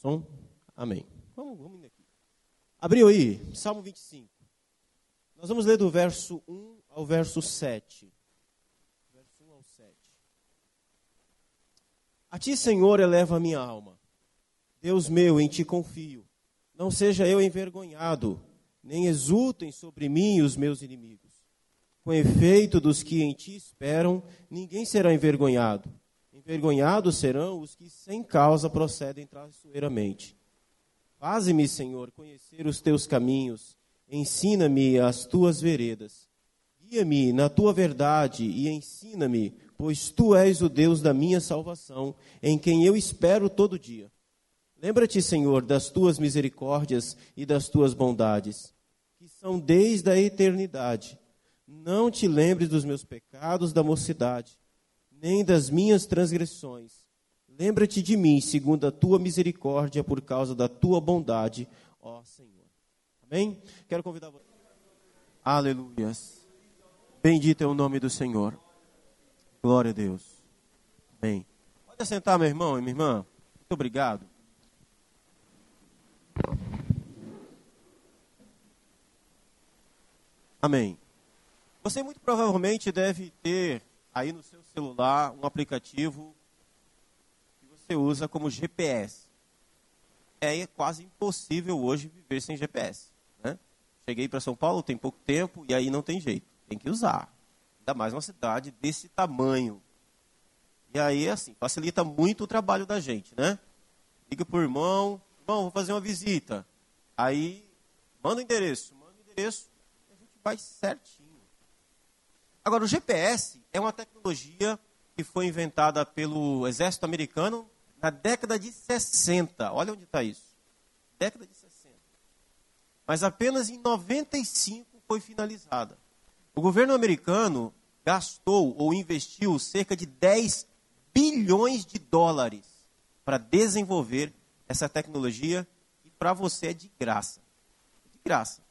Som? Amém. Vamos, vamos indo aqui. Abriu aí, Salmo 25. Nós vamos ler do verso 1 ao verso 7. Verso 1 ao 7. A ti, Senhor, eleva a minha alma. Deus meu, em ti confio. Não seja eu envergonhado, nem exultem sobre mim os meus inimigos. Com efeito dos que em ti esperam, ninguém será envergonhado. Envergonhados serão os que sem causa procedem traiçoeiramente. Faze-me, Senhor, conhecer os teus caminhos, ensina-me as tuas veredas. Guia-me na tua verdade e ensina-me, pois tu és o Deus da minha salvação, em quem eu espero todo dia. Lembra-te, Senhor, das tuas misericórdias e das tuas bondades, que são desde a eternidade. Não te lembres dos meus pecados da mocidade, nem das minhas transgressões. Lembra-te de mim, segundo a tua misericórdia, por causa da tua bondade, ó Senhor. Amém? Quero convidar você. Aleluias. Bendito é o nome do Senhor. Glória a Deus. Bem. Pode assentar, meu irmão e minha irmã. Muito obrigado. Amém. Você muito provavelmente deve ter aí no seu celular um aplicativo que você usa como GPS. É quase impossível hoje viver sem GPS. Né? Cheguei para São Paulo tem pouco tempo e aí não tem jeito. Tem que usar. Ainda mais uma cidade desse tamanho. E aí, assim, facilita muito o trabalho da gente, né? Liga para o irmão, irmão, vou fazer uma visita. Aí, manda o endereço, manda o endereço, a gente vai certinho. Agora, o GPS é uma tecnologia que foi inventada pelo exército americano na década de 60. Olha onde está isso. Década de 60. Mas apenas em 95 foi finalizada. O governo americano gastou ou investiu cerca de 10 bilhões de dólares para desenvolver essa tecnologia e para você é de graça. De graça.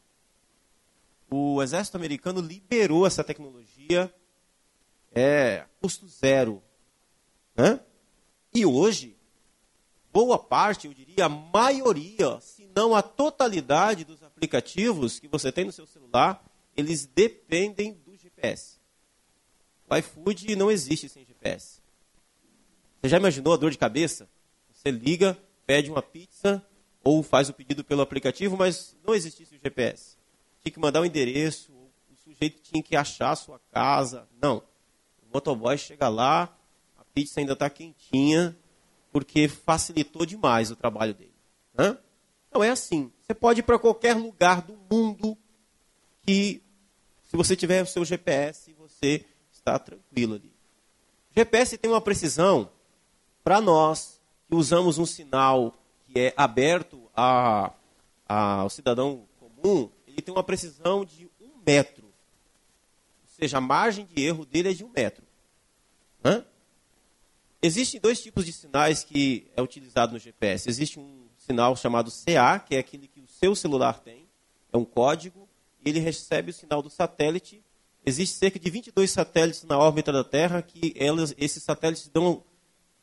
O exército americano liberou essa tecnologia é custo zero. Né? E hoje, boa parte, eu diria a maioria, se não a totalidade dos aplicativos que você tem no seu celular, eles dependem do GPS. O iFood não existe sem GPS. Você já imaginou a dor de cabeça? Você liga, pede uma pizza ou faz o pedido pelo aplicativo, mas não existisse o GPS. Tinha que mandar o um endereço, o sujeito tinha que achar a sua casa. Não. O motoboy chega lá, a pizza ainda está quentinha, porque facilitou demais o trabalho dele. Hã? Não é assim. Você pode ir para qualquer lugar do mundo que, se você tiver o seu GPS, você está tranquilo ali. O GPS tem uma precisão para nós que usamos um sinal que é aberto a, a, ao cidadão comum, ele tem uma precisão de um metro. Ou seja, a margem de erro dele é de um metro. Hã? Existem dois tipos de sinais que é utilizado no GPS. Existe um sinal chamado CA, que é aquele que o seu celular tem, é um código, e ele recebe o sinal do satélite. Existe cerca de 22 satélites na órbita da Terra, que elas, esses satélites dão,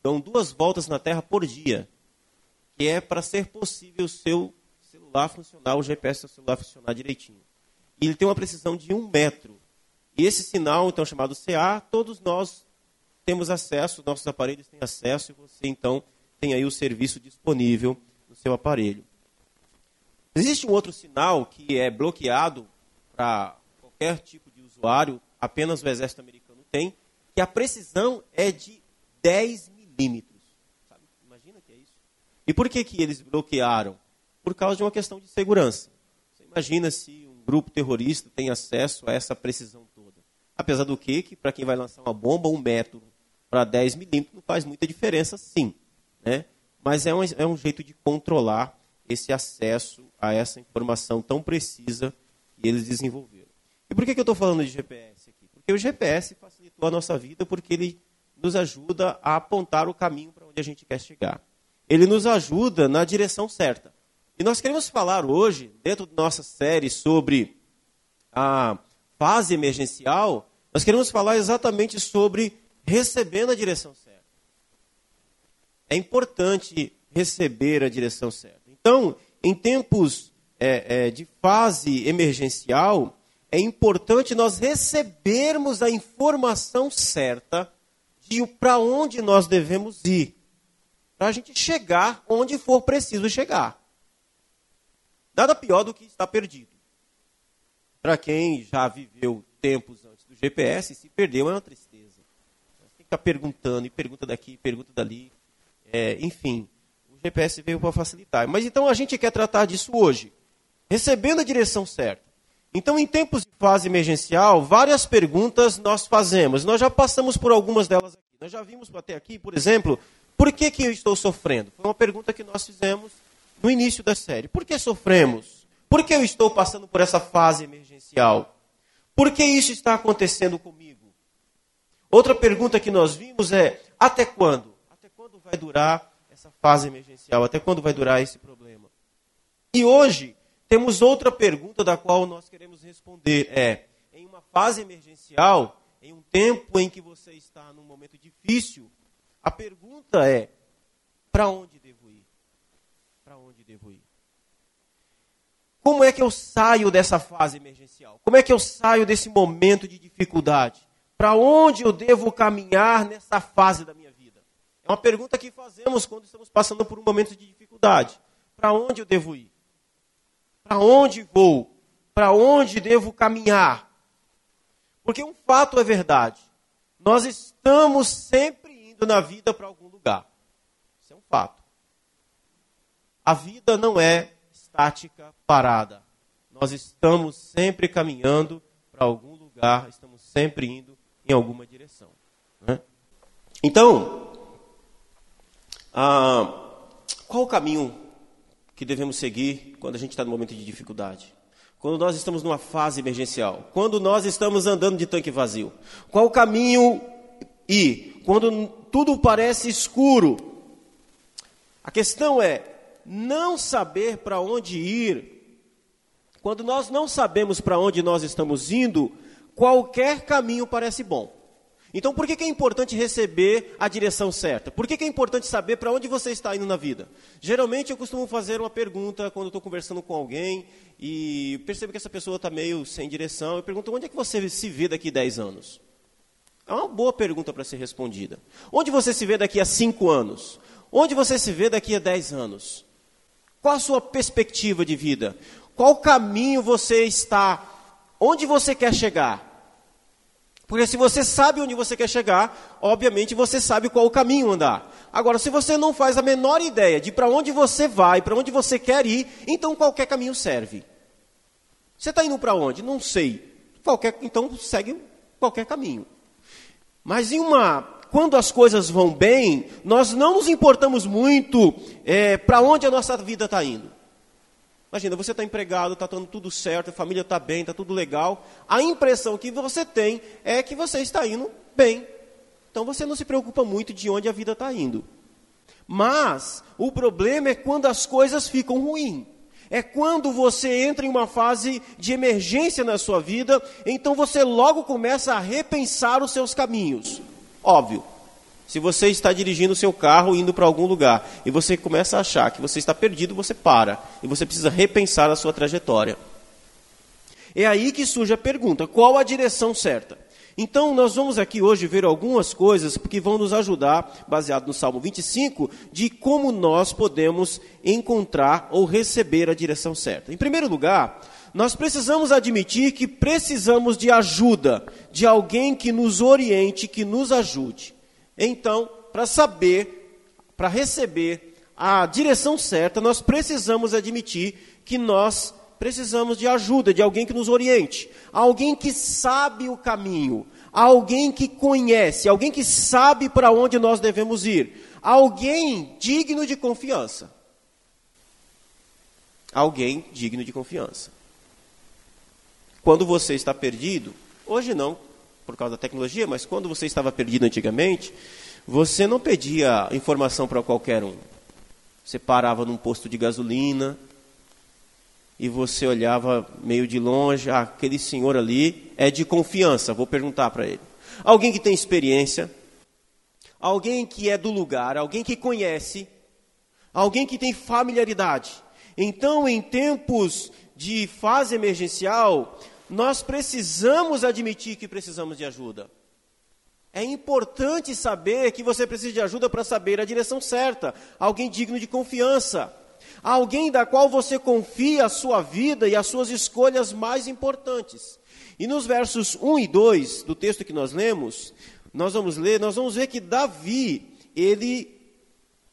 dão duas voltas na Terra por dia que é para ser possível o seu celular funcionar, o GPS do celular funcionar direitinho. E ele tem uma precisão de um metro. E esse sinal, então, chamado CA, todos nós temos acesso, nossos aparelhos têm acesso, e você, então, tem aí o serviço disponível no seu aparelho. Existe um outro sinal que é bloqueado para qualquer tipo de usuário, apenas o exército americano tem, que a precisão é de 10 milímetros. E por que, que eles bloquearam? Por causa de uma questão de segurança. Você imagina se um grupo terrorista tem acesso a essa precisão toda. Apesar do que, que para quem vai lançar uma bomba, um método para 10 milímetros não faz muita diferença, sim. Né? Mas é um, é um jeito de controlar esse acesso a essa informação tão precisa que eles desenvolveram. E por que, que eu estou falando de GPS aqui? Porque o GPS facilitou a nossa vida porque ele nos ajuda a apontar o caminho para onde a gente quer chegar ele nos ajuda na direção certa. E nós queremos falar hoje, dentro da nossa série sobre a fase emergencial, nós queremos falar exatamente sobre recebendo a direção certa. É importante receber a direção certa. Então, em tempos é, é, de fase emergencial, é importante nós recebermos a informação certa de para onde nós devemos ir, para a gente chegar onde for preciso chegar. Nada pior do que estar perdido. Para quem já viveu tempos antes do GPS, se perdeu é uma tristeza. Você fica perguntando, e pergunta daqui, pergunta dali. É, enfim, o GPS veio para facilitar. Mas então a gente quer tratar disso hoje, recebendo a direção certa. Então, em tempos de fase emergencial, várias perguntas nós fazemos. Nós já passamos por algumas delas aqui. Nós já vimos até aqui, por exemplo, por que, que eu estou sofrendo? Foi uma pergunta que nós fizemos no início da série. Por que sofremos? Por que eu estou passando por essa fase emergencial? Por que isso está acontecendo comigo? Outra pergunta que nós vimos é: até quando? Até quando vai durar essa fase emergencial? Até quando vai durar esse problema? E hoje temos outra pergunta da qual nós queremos responder: é, em uma fase emergencial, em um tempo em que você está num momento difícil, a pergunta é: para onde devo ir? Como é que eu saio dessa fase emergencial? Como é que eu saio desse momento de dificuldade? Para onde eu devo caminhar nessa fase da minha vida? É uma pergunta que fazemos quando estamos passando por um momento de dificuldade. Para onde eu devo ir? Para onde vou? Para onde devo caminhar? Porque um fato é verdade. Nós estamos sempre indo na vida para algum lugar. Isso é um fato. A vida não é estática, parada. Nós estamos sempre caminhando para algum lugar, estamos sempre indo em alguma direção. Né? Então, ah, qual o caminho que devemos seguir quando a gente está no momento de dificuldade? Quando nós estamos numa fase emergencial? Quando nós estamos andando de tanque vazio? Qual o caminho ir? Quando tudo parece escuro? A questão é não saber para onde ir. Quando nós não sabemos para onde nós estamos indo, qualquer caminho parece bom. Então, por que, que é importante receber a direção certa? Por que, que é importante saber para onde você está indo na vida? Geralmente, eu costumo fazer uma pergunta quando estou conversando com alguém e percebo que essa pessoa está meio sem direção. Eu pergunto: onde é que você se vê daqui a 10 anos? É uma boa pergunta para ser respondida. Onde você se vê daqui a 5 anos? Onde você se vê daqui a 10 anos? Qual a sua perspectiva de vida? Qual caminho você está? Onde você quer chegar? Porque se você sabe onde você quer chegar, obviamente você sabe qual o caminho andar. Agora, se você não faz a menor ideia de para onde você vai, para onde você quer ir, então qualquer caminho serve. Você está indo para onde? Não sei. Qualquer, então segue qualquer caminho. Mas em uma, quando as coisas vão bem, nós não nos importamos muito é, para onde a nossa vida está indo. Imagina, você está empregado, está tudo certo, a família está bem, está tudo legal. A impressão que você tem é que você está indo bem. Então você não se preocupa muito de onde a vida está indo. Mas o problema é quando as coisas ficam ruins. É quando você entra em uma fase de emergência na sua vida, então você logo começa a repensar os seus caminhos. Óbvio, se você está dirigindo o seu carro indo para algum lugar e você começa a achar que você está perdido, você para e você precisa repensar a sua trajetória. É aí que surge a pergunta: qual a direção certa? Então, nós vamos aqui hoje ver algumas coisas que vão nos ajudar, baseado no Salmo 25, de como nós podemos encontrar ou receber a direção certa. Em primeiro lugar, nós precisamos admitir que precisamos de ajuda, de alguém que nos oriente, que nos ajude. Então, para saber, para receber a direção certa, nós precisamos admitir que nós precisamos de ajuda, de alguém que nos oriente, alguém que sabe o caminho, alguém que conhece, alguém que sabe para onde nós devemos ir, alguém digno de confiança. Alguém digno de confiança. Quando você está perdido, hoje não, por causa da tecnologia, mas quando você estava perdido antigamente, você não pedia informação para qualquer um. Você parava num posto de gasolina e você olhava meio de longe, ah, aquele senhor ali é de confiança, vou perguntar para ele. Alguém que tem experiência, alguém que é do lugar, alguém que conhece, alguém que tem familiaridade. Então, em tempos de fase emergencial, nós precisamos admitir que precisamos de ajuda. É importante saber que você precisa de ajuda para saber a direção certa, alguém digno de confiança, alguém da qual você confia a sua vida e as suas escolhas mais importantes. E nos versos 1 e 2 do texto que nós lemos, nós vamos ler, nós vamos ver que Davi, ele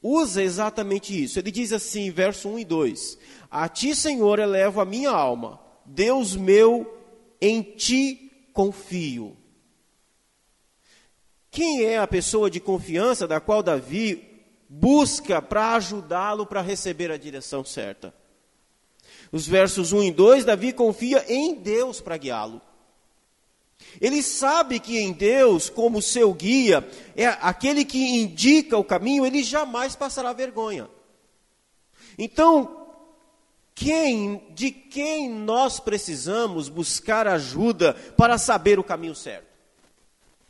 usa exatamente isso. Ele diz assim, verso 1 e 2: A ti, Senhor, elevo a minha alma, Deus meu, em ti confio. Quem é a pessoa de confiança da qual Davi busca para ajudá-lo para receber a direção certa? Os versos 1 e 2, Davi confia em Deus para guiá-lo. Ele sabe que em Deus, como seu guia, é aquele que indica o caminho, ele jamais passará vergonha. Então, quem, de quem nós precisamos buscar ajuda para saber o caminho certo?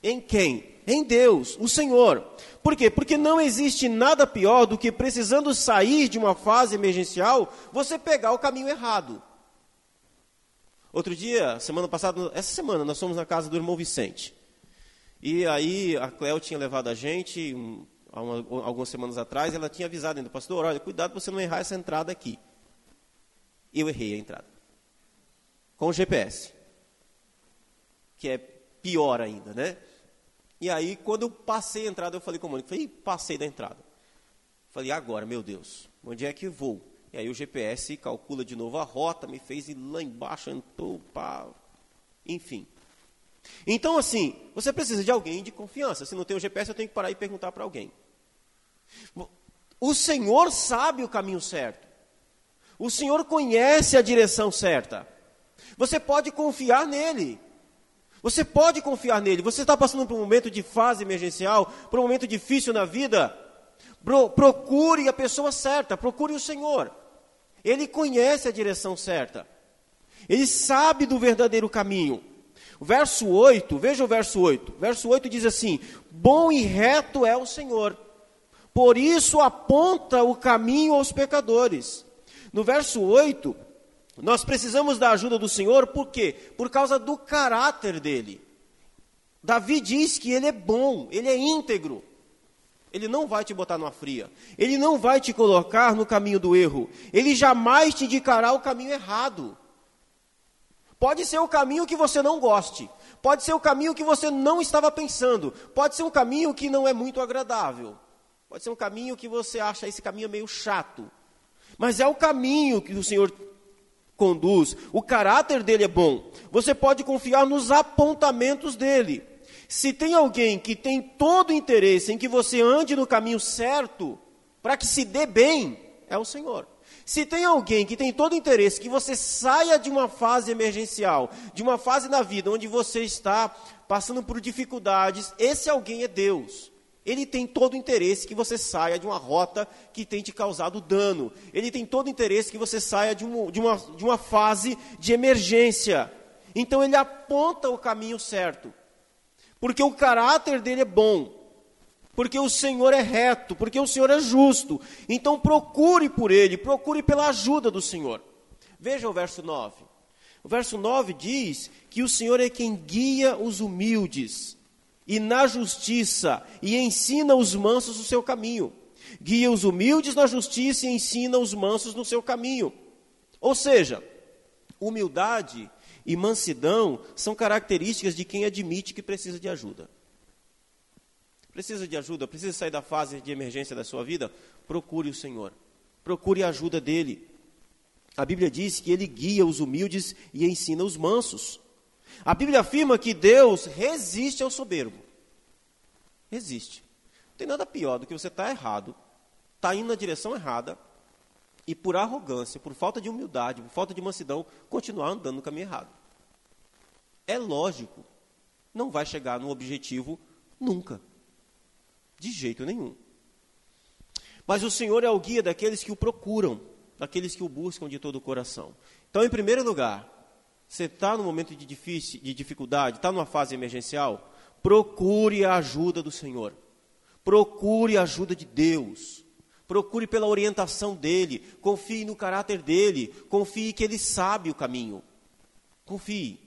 Em quem? Em Deus, o Senhor. Por quê? Porque não existe nada pior do que precisando sair de uma fase emergencial, você pegar o caminho errado. Outro dia, semana passada, essa semana, nós fomos na casa do irmão Vicente. E aí a Cléo tinha levado a gente, um, uma, algumas semanas atrás, ela tinha avisado ainda, pastor, olha, cuidado para você não errar essa entrada aqui. Eu errei a entrada. Com o GPS. Que é pior ainda, né? E aí, quando eu passei a entrada, eu falei com o Mônica, falei, passei da entrada. Falei, agora, meu Deus, onde é que vou? E aí o GPS calcula de novo a rota, me fez ir lá embaixo, entrou, pá, enfim. Então, assim, você precisa de alguém de confiança. Se não tem o GPS, eu tenho que parar e perguntar para alguém. O Senhor sabe o caminho certo. O Senhor conhece a direção certa. Você pode confiar nele. Você pode confiar nele. Você está passando por um momento de fase emergencial, por um momento difícil na vida. Procure a pessoa certa, procure o Senhor. Ele conhece a direção certa. Ele sabe do verdadeiro caminho. Verso 8, veja o verso 8. O verso 8 diz assim: Bom e reto é o Senhor, por isso aponta o caminho aos pecadores. No verso 8, nós precisamos da ajuda do Senhor, por quê? Por causa do caráter dele. Davi diz que ele é bom, ele é íntegro. Ele não vai te botar numa fria. Ele não vai te colocar no caminho do erro. Ele jamais te indicará o caminho errado. Pode ser o caminho que você não goste. Pode ser o caminho que você não estava pensando. Pode ser um caminho que não é muito agradável. Pode ser um caminho que você acha esse caminho meio chato. Mas é o caminho que o Senhor conduz. O caráter dele é bom. Você pode confiar nos apontamentos dele. Se tem alguém que tem todo interesse em que você ande no caminho certo, para que se dê bem, é o Senhor. Se tem alguém que tem todo interesse que você saia de uma fase emergencial, de uma fase na vida onde você está passando por dificuldades, esse alguém é Deus. Ele tem todo o interesse que você saia de uma rota que tem te causado dano. Ele tem todo o interesse que você saia de, um, de, uma, de uma fase de emergência. Então ele aponta o caminho certo porque o caráter dele é bom, porque o Senhor é reto, porque o Senhor é justo. Então procure por ele, procure pela ajuda do Senhor. Veja o verso 9. O verso 9 diz que o Senhor é quem guia os humildes e na justiça e ensina os mansos o seu caminho. Guia os humildes na justiça e ensina os mansos no seu caminho. Ou seja, humildade e mansidão são características de quem admite que precisa de ajuda. Precisa de ajuda, precisa sair da fase de emergência da sua vida? Procure o Senhor. Procure a ajuda dele. A Bíblia diz que ele guia os humildes e ensina os mansos. A Bíblia afirma que Deus resiste ao soberbo. Resiste. Não tem nada pior do que você estar tá errado, estar tá indo na direção errada, e por arrogância, por falta de humildade, por falta de mansidão, continuar andando no caminho errado. É lógico, não vai chegar no objetivo nunca. De jeito nenhum. Mas o Senhor é o guia daqueles que o procuram, daqueles que o buscam de todo o coração. Então, em primeiro lugar, você está no momento de, difícil, de dificuldade, está numa fase emergencial, procure a ajuda do Senhor. Procure a ajuda de Deus. procure pela orientação dele, confie no caráter dele, confie que ele sabe o caminho. Confie.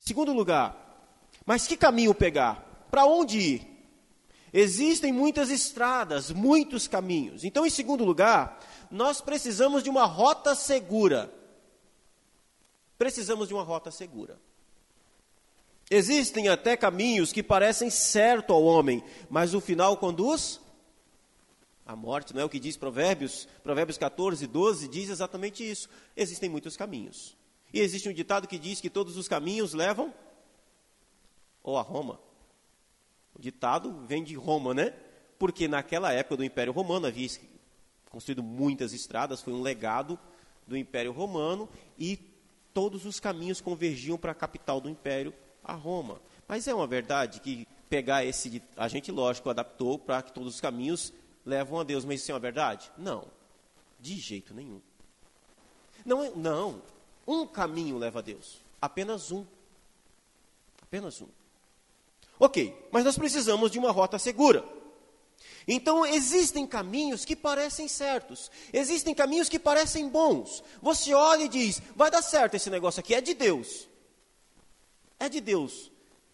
Segundo lugar, mas que caminho pegar? Para onde ir? Existem muitas estradas, muitos caminhos. Então, em segundo lugar, nós precisamos de uma rota segura. Precisamos de uma rota segura. Existem até caminhos que parecem certo ao homem, mas o final conduz à morte, não é o que diz Provérbios? Provérbios 14, 12 diz exatamente isso. Existem muitos caminhos. E existe um ditado que diz que todos os caminhos levam ou a Roma. O ditado vem de Roma, né? Porque naquela época do Império Romano havia construído muitas estradas, foi um legado do Império Romano e todos os caminhos convergiam para a capital do Império, a Roma. Mas é uma verdade que pegar esse. A gente, lógico, adaptou para que todos os caminhos levam a Deus, mas isso é uma verdade? Não. De jeito nenhum. Não, é, não. Um caminho leva a Deus. Apenas um. Apenas um. Ok, mas nós precisamos de uma rota segura. Então existem caminhos que parecem certos, existem caminhos que parecem bons. Você olha e diz: vai dar certo esse negócio aqui, é de Deus é de Deus.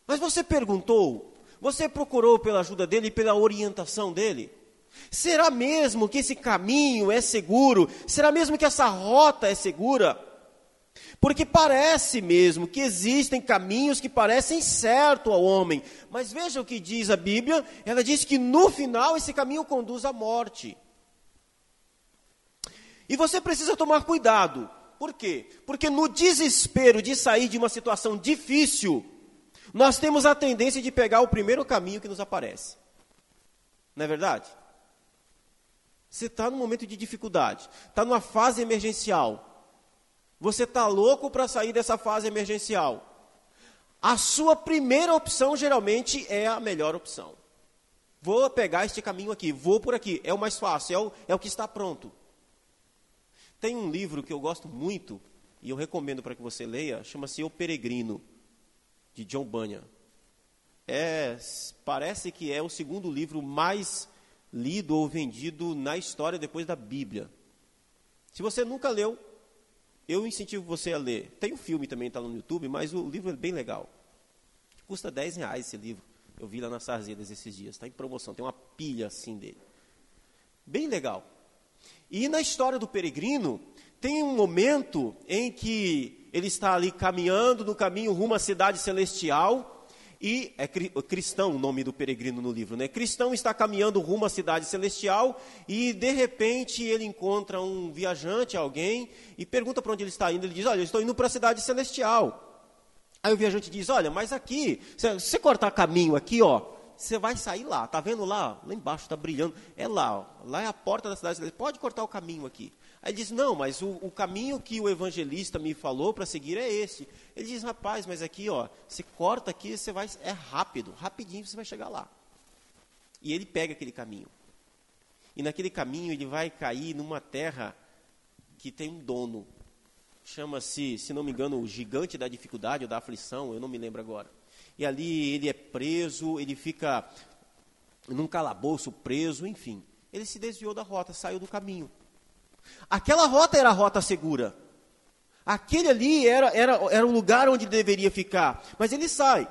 Mas você perguntou, você procurou pela ajuda dele e pela orientação dele? Será mesmo que esse caminho é seguro? Será mesmo que essa rota é segura? Porque parece mesmo que existem caminhos que parecem certo ao homem, mas veja o que diz a Bíblia: ela diz que no final esse caminho conduz à morte. E você precisa tomar cuidado, por quê? Porque no desespero de sair de uma situação difícil, nós temos a tendência de pegar o primeiro caminho que nos aparece. Não é verdade? Você está num momento de dificuldade, está numa fase emergencial. Você está louco para sair dessa fase emergencial. A sua primeira opção geralmente é a melhor opção. Vou pegar este caminho aqui, vou por aqui, é o mais fácil, é o, é o que está pronto. Tem um livro que eu gosto muito, e eu recomendo para que você leia, chama-se O Peregrino, de John Bunyan. É, parece que é o segundo livro mais lido ou vendido na história depois da Bíblia. Se você nunca leu, eu incentivo você a ler. Tem um filme também, está no YouTube, mas o livro é bem legal. Custa 10 reais esse livro. Eu vi lá nas Sarzedas esses dias. Está em promoção, tem uma pilha assim dele. Bem legal. E na história do peregrino, tem um momento em que ele está ali caminhando no caminho rumo à cidade celestial, e é cristão o nome do peregrino no livro, né? Cristão está caminhando rumo à cidade celestial e de repente ele encontra um viajante, alguém, e pergunta para onde ele está indo. Ele diz: Olha, eu estou indo para a cidade celestial. Aí o viajante diz: Olha, mas aqui, se você cortar caminho aqui, ó, você vai sair lá. Tá vendo lá? Lá embaixo está brilhando. É lá, ó. lá é a porta da cidade. Pode cortar o caminho aqui. Aí ele diz: Não, mas o, o caminho que o evangelista me falou para seguir é esse. Ele diz: Rapaz, mas aqui, ó, se corta aqui, você vai. É rápido, rapidinho você vai chegar lá. E ele pega aquele caminho. E naquele caminho ele vai cair numa terra que tem um dono. Chama-se, se não me engano, o gigante da dificuldade ou da aflição, eu não me lembro agora e ali ele é preso, ele fica num calabouço preso, enfim. Ele se desviou da rota, saiu do caminho. Aquela rota era a rota segura. Aquele ali era, era, era o lugar onde deveria ficar. Mas ele sai.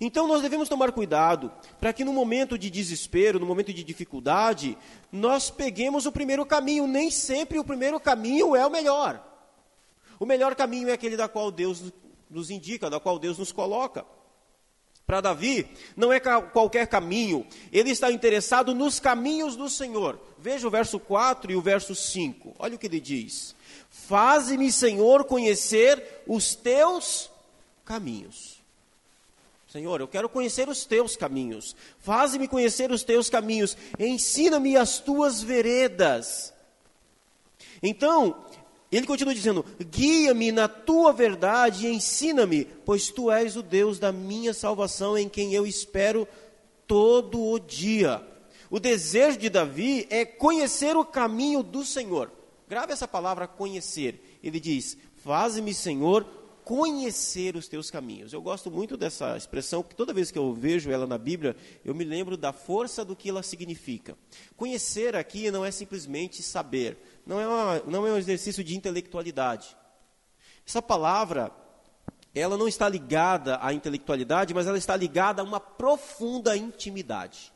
Então nós devemos tomar cuidado para que no momento de desespero, no momento de dificuldade, nós peguemos o primeiro caminho. Nem sempre o primeiro caminho é o melhor. O melhor caminho é aquele da qual Deus nos indica, da qual Deus nos coloca. Para Davi, não é qualquer caminho, ele está interessado nos caminhos do Senhor. Veja o verso 4 e o verso 5. Olha o que ele diz: Faze-me, Senhor, conhecer os teus caminhos. Senhor, eu quero conhecer os teus caminhos. Faze-me conhecer os teus caminhos. Ensina-me as tuas veredas. Então, ele continua dizendo: Guia-me na tua verdade e ensina-me, pois tu és o Deus da minha salvação, em quem eu espero todo o dia. O desejo de Davi é conhecer o caminho do Senhor. Grave essa palavra conhecer. Ele diz: Faze-me, Senhor, conhecer os teus caminhos. Eu gosto muito dessa expressão, toda vez que eu vejo ela na Bíblia, eu me lembro da força do que ela significa. Conhecer aqui não é simplesmente saber, não é, uma, não é um exercício de intelectualidade. Essa palavra, ela não está ligada à intelectualidade, mas ela está ligada a uma profunda intimidade.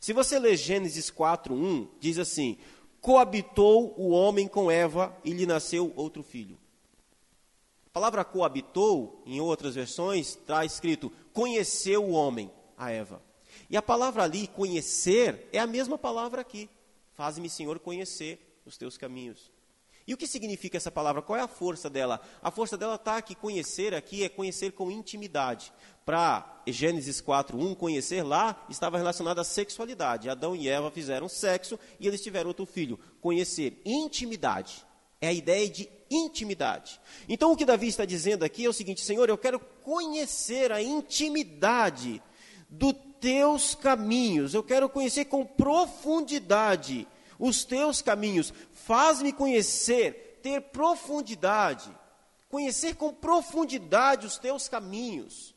Se você ler Gênesis 4:1, diz assim: Coabitou o homem com Eva e lhe nasceu outro filho. A palavra coabitou, em outras versões, está escrito conheceu o homem, a Eva. E a palavra ali, conhecer, é a mesma palavra aqui. Faz-me, Senhor, conhecer os teus caminhos. E o que significa essa palavra? Qual é a força dela? A força dela está aqui, conhecer aqui é conhecer com intimidade. Para Gênesis 4:1, conhecer lá estava relacionado à sexualidade. Adão e Eva fizeram sexo e eles tiveram outro filho. Conhecer, intimidade. É a ideia de intimidade. Então o que Davi está dizendo aqui é o seguinte: Senhor, eu quero conhecer a intimidade dos teus caminhos, eu quero conhecer com profundidade os teus caminhos. Faz-me conhecer, ter profundidade, conhecer com profundidade os teus caminhos.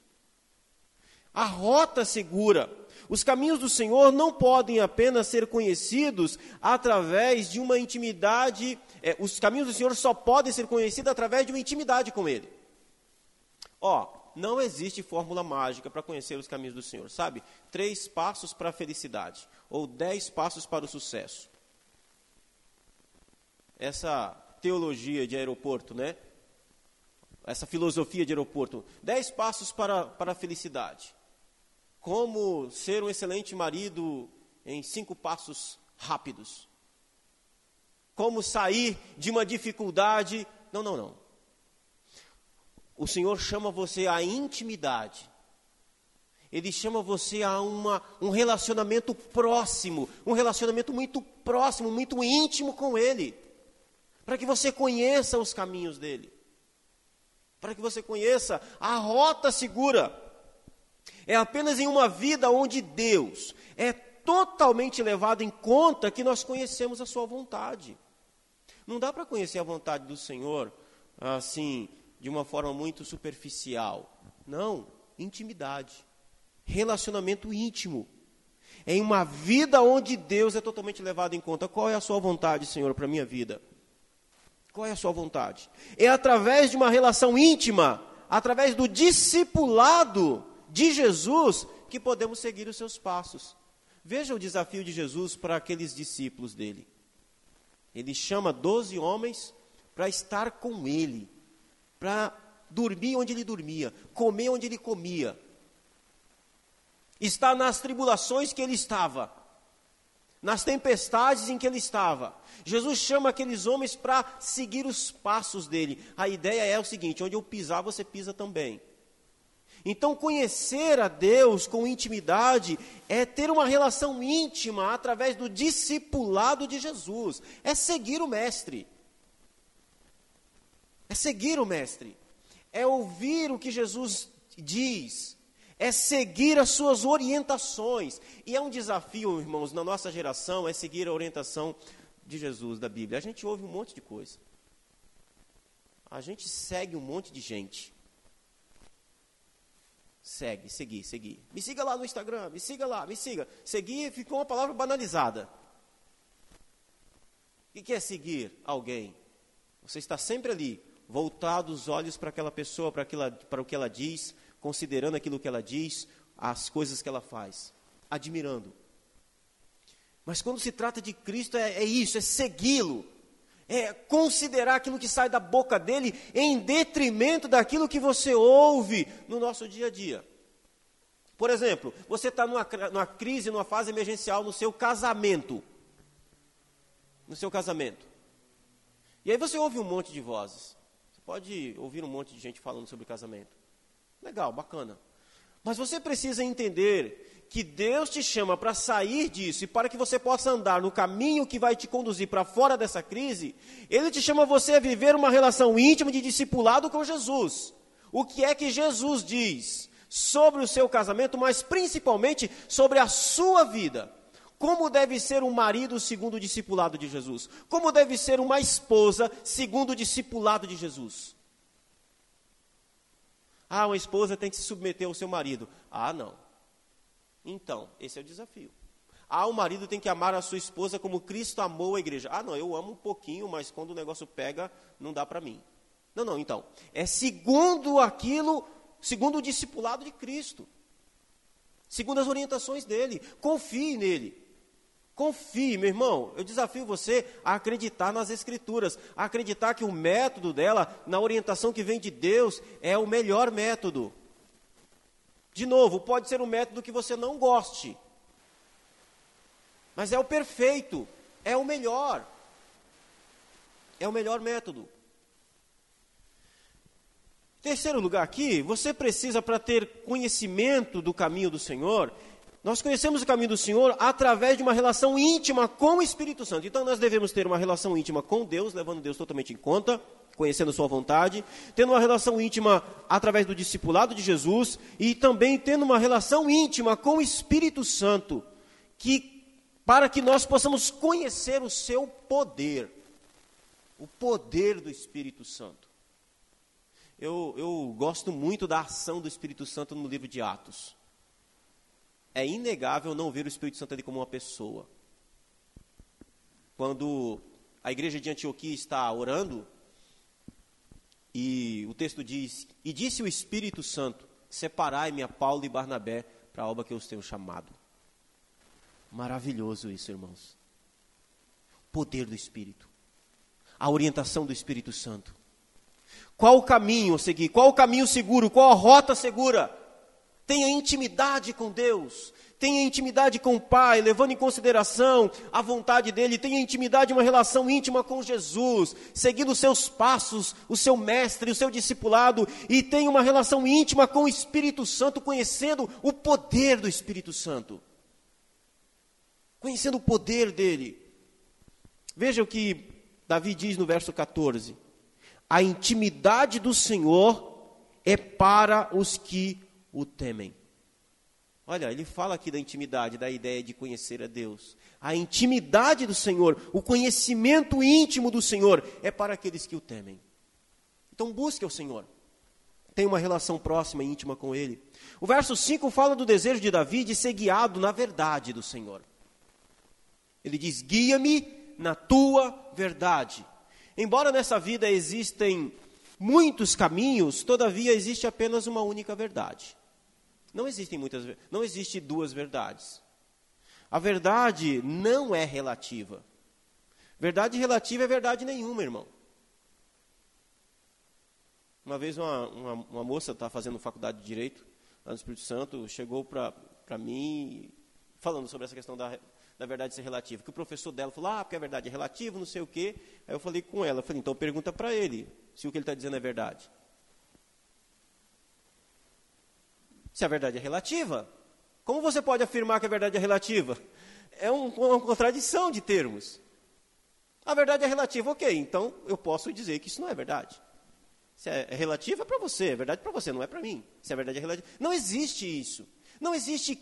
A rota segura. Os caminhos do Senhor não podem apenas ser conhecidos através de uma intimidade é, os caminhos do Senhor só podem ser conhecidos através de uma intimidade com Ele. Ó, não existe fórmula mágica para conhecer os caminhos do Senhor, sabe? Três passos para a felicidade, ou dez passos para o sucesso. Essa teologia de aeroporto, né? Essa filosofia de aeroporto. Dez passos para, para a felicidade. Como ser um excelente marido em cinco passos rápidos como sair de uma dificuldade. Não, não, não. O Senhor chama você à intimidade. Ele chama você a uma, um relacionamento próximo, um relacionamento muito próximo, muito íntimo com Ele, para que você conheça os caminhos dele, para que você conheça a rota segura. É apenas em uma vida onde Deus é totalmente levado em conta que nós conhecemos a Sua vontade. Não dá para conhecer a vontade do Senhor assim, de uma forma muito superficial. Não, intimidade. Relacionamento íntimo. Em uma vida onde Deus é totalmente levado em conta. Qual é a sua vontade, Senhor, para a minha vida? Qual é a sua vontade? É através de uma relação íntima, através do discipulado de Jesus, que podemos seguir os seus passos. Veja o desafio de Jesus para aqueles discípulos dele. Ele chama doze homens para estar com ele, para dormir onde ele dormia, comer onde ele comia, estar nas tribulações que ele estava, nas tempestades em que ele estava. Jesus chama aqueles homens para seguir os passos dele. A ideia é o seguinte: onde eu pisar, você pisa também. Então, conhecer a Deus com intimidade é ter uma relação íntima através do discipulado de Jesus, é seguir o Mestre. É seguir o Mestre, é ouvir o que Jesus diz, é seguir as suas orientações. E é um desafio, irmãos, na nossa geração, é seguir a orientação de Jesus, da Bíblia. A gente ouve um monte de coisa, a gente segue um monte de gente. Segue, seguir, seguir. Me siga lá no Instagram, me siga lá, me siga. Seguir ficou uma palavra banalizada. O que é seguir alguém? Você está sempre ali, voltado os olhos para aquela pessoa, para, aquilo, para o que ela diz, considerando aquilo que ela diz, as coisas que ela faz, admirando. Mas quando se trata de Cristo, é, é isso, é segui-lo, é considerar aquilo que sai da boca dele em detrimento daquilo que você ouve no nosso dia a dia. Por exemplo, você está numa, numa crise, numa fase emergencial no seu casamento. No seu casamento. E aí você ouve um monte de vozes. Pode ouvir um monte de gente falando sobre casamento. Legal, bacana. Mas você precisa entender que Deus te chama para sair disso e para que você possa andar no caminho que vai te conduzir para fora dessa crise, Ele te chama você a viver uma relação íntima de discipulado com Jesus. O que é que Jesus diz sobre o seu casamento, mas principalmente sobre a sua vida? Como deve ser um marido segundo o discipulado de Jesus? Como deve ser uma esposa segundo o discipulado de Jesus? Ah, uma esposa tem que se submeter ao seu marido. Ah, não. Então, esse é o desafio. Ah, o marido tem que amar a sua esposa como Cristo amou a igreja. Ah, não, eu amo um pouquinho, mas quando o negócio pega, não dá para mim. Não, não, então. É segundo aquilo, segundo o discipulado de Cristo. Segundo as orientações dele. Confie nele. Confie, meu irmão. Eu desafio você a acreditar nas Escrituras, a acreditar que o método dela, na orientação que vem de Deus, é o melhor método. De novo, pode ser um método que você não goste, mas é o perfeito, é o melhor. É o melhor método. Terceiro lugar aqui, você precisa, para ter conhecimento do caminho do Senhor, nós conhecemos o caminho do Senhor através de uma relação íntima com o Espírito Santo. Então nós devemos ter uma relação íntima com Deus, levando Deus totalmente em conta, conhecendo Sua vontade, tendo uma relação íntima através do discipulado de Jesus e também tendo uma relação íntima com o Espírito Santo, que para que nós possamos conhecer o seu poder, o poder do Espírito Santo. Eu, eu gosto muito da ação do Espírito Santo no livro de Atos é inegável não ver o Espírito Santo ali como uma pessoa. Quando a igreja de Antioquia está orando, e o texto diz: E disse o Espírito Santo: Separai-me a Paulo e Barnabé para a obra que eu os tenho chamado. Maravilhoso isso, irmãos. Poder do Espírito. A orientação do Espírito Santo. Qual o caminho a seguir? Qual o caminho seguro? Qual a rota segura? Tenha intimidade com Deus, tenha intimidade com o Pai, levando em consideração a vontade dele, tenha intimidade, uma relação íntima com Jesus, seguindo os seus passos, o seu mestre, o seu discipulado, e tenha uma relação íntima com o Espírito Santo, conhecendo o poder do Espírito Santo. Conhecendo o poder dele. Veja o que Davi diz no verso 14: A intimidade do Senhor é para os que o temem. Olha, ele fala aqui da intimidade, da ideia de conhecer a Deus. A intimidade do Senhor, o conhecimento íntimo do Senhor é para aqueles que o temem. Então busque o Senhor. Tenha uma relação próxima e íntima com Ele. O verso 5 fala do desejo de Davi de ser guiado na verdade do Senhor. Ele diz: Guia-me na tua verdade. Embora nessa vida existem muitos caminhos, todavia existe apenas uma única verdade. Não existem muitas, não existe duas verdades. A verdade não é relativa. Verdade relativa é verdade nenhuma, irmão. Uma vez uma, uma, uma moça estava fazendo faculdade de Direito, lá no Espírito Santo, chegou para mim falando sobre essa questão da, da verdade ser relativa. Que o professor dela falou, ah, porque a verdade é relativa, não sei o quê. Aí eu falei com ela, falei, então pergunta para ele se o que ele está dizendo é verdade. Se a verdade é relativa, como você pode afirmar que a verdade é relativa? É um, uma contradição de termos. A verdade é relativa, ok, então eu posso dizer que isso não é verdade. Se é, é relativa, é para você, é verdade para você, não é para mim. Se a verdade é relativa. Não existe isso. Não existe.